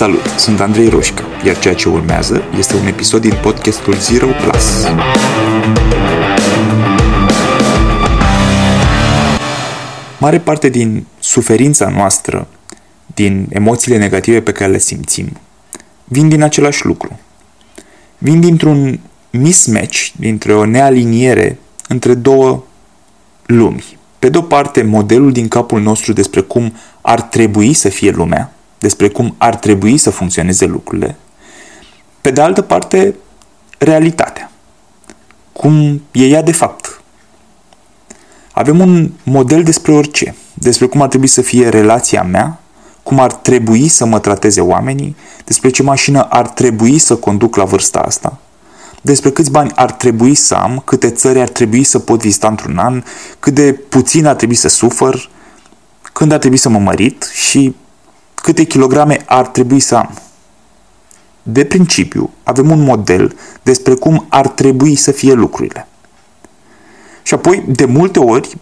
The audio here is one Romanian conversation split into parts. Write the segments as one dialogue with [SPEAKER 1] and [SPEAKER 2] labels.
[SPEAKER 1] Salut, sunt Andrei Roșca, iar ceea ce urmează este un episod din podcastul Zero Plus. Mare parte din suferința noastră, din emoțiile negative pe care le simțim, vin din același lucru. Vin dintr-un mismatch, dintre o nealiniere între două lumi. Pe de o parte, modelul din capul nostru despre cum ar trebui să fie lumea, despre cum ar trebui să funcționeze lucrurile. Pe de altă parte, realitatea. Cum e ea de fapt. Avem un model despre orice, despre cum ar trebui să fie relația mea, cum ar trebui să mă trateze oamenii, despre ce mașină ar trebui să conduc la vârsta asta, despre câți bani ar trebui să am, câte țări ar trebui să pot vizita într-un an, cât de puțin ar trebui să sufăr, când ar trebui să mă mărit și câte kilograme ar trebui să am. De principiu, avem un model despre cum ar trebui să fie lucrurile. Și apoi, de multe ori,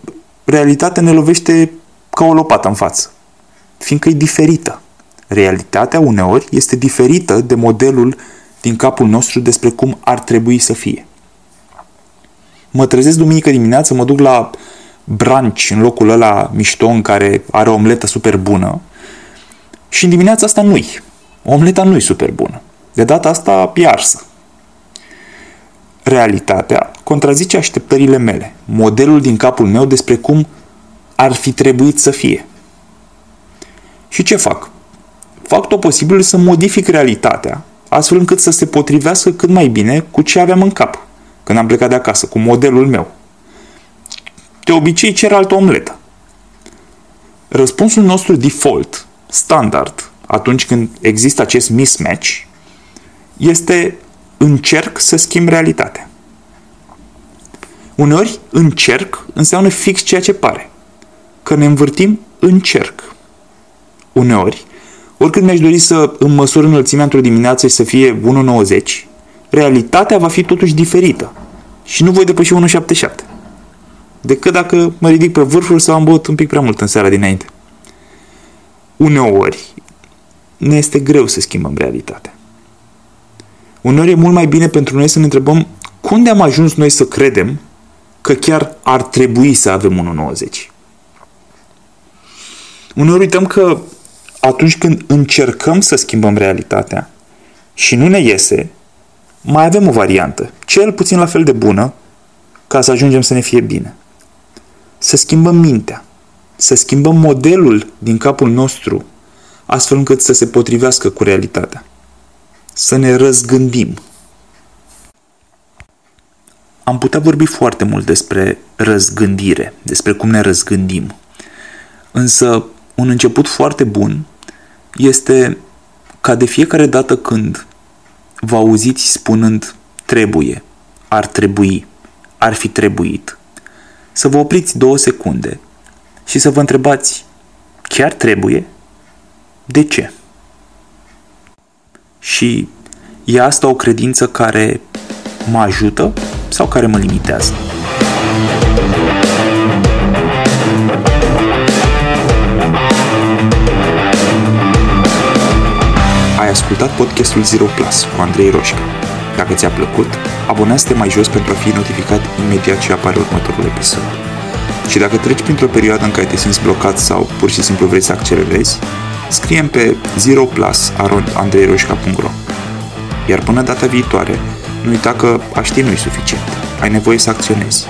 [SPEAKER 1] realitatea ne lovește ca o lopată în față, fiindcă e diferită. Realitatea uneori este diferită de modelul din capul nostru despre cum ar trebui să fie. Mă trezesc duminică dimineață, mă duc la brunch în locul ăla mișto în care are o omletă super bună și în dimineața asta nu-i. Omleta nu-i super bună. De data asta e arsă. Realitatea contrazice așteptările mele, modelul din capul meu despre cum ar fi trebuit să fie. Și ce fac? Fac tot posibil să modific realitatea, astfel încât să se potrivească cât mai bine cu ce aveam în cap când am plecat de acasă, cu modelul meu. De obicei cer altă omletă. Răspunsul nostru default standard atunci când există acest mismatch este încerc să schimb realitatea. Uneori încerc înseamnă fix ceea ce pare. Că ne învârtim în cerc. Uneori, oricând mi-aș dori să îmi măsur înălțimea într-o dimineață și să fie 1,90, realitatea va fi totuși diferită și nu voi depăși 1,77. Decât dacă mă ridic pe vârful sau am băut un pic prea mult în seara dinainte uneori ne este greu să schimbăm realitatea. Uneori e mult mai bine pentru noi să ne întrebăm cum de am ajuns noi să credem că chiar ar trebui să avem 1,90. Uneori uităm că atunci când încercăm să schimbăm realitatea și nu ne iese, mai avem o variantă, cel puțin la fel de bună, ca să ajungem să ne fie bine. Să schimbăm mintea să schimbăm modelul din capul nostru astfel încât să se potrivească cu realitatea. Să ne răzgândim. Am putea vorbi foarte mult despre răzgândire, despre cum ne răzgândim. Însă, un început foarte bun este ca de fiecare dată când vă auziți spunând trebuie, ar trebui, ar fi trebuit, să vă opriți două secunde și să vă întrebați, chiar trebuie? De ce? Și e asta o credință care mă ajută sau care mă limitează? Ai ascultat podcastul Zero Plus cu Andrei Roșca. Dacă ți-a plăcut, abonează-te mai jos pentru a fi notificat imediat ce apare următorul episod. Și dacă treci printr-o perioadă în care te simți blocat sau pur și simplu vrei să accelerezi, scrie pe zeroplus.andreiroșca.ro Iar până data viitoare, nu uita că a ști nu-i suficient. Ai nevoie să acționezi.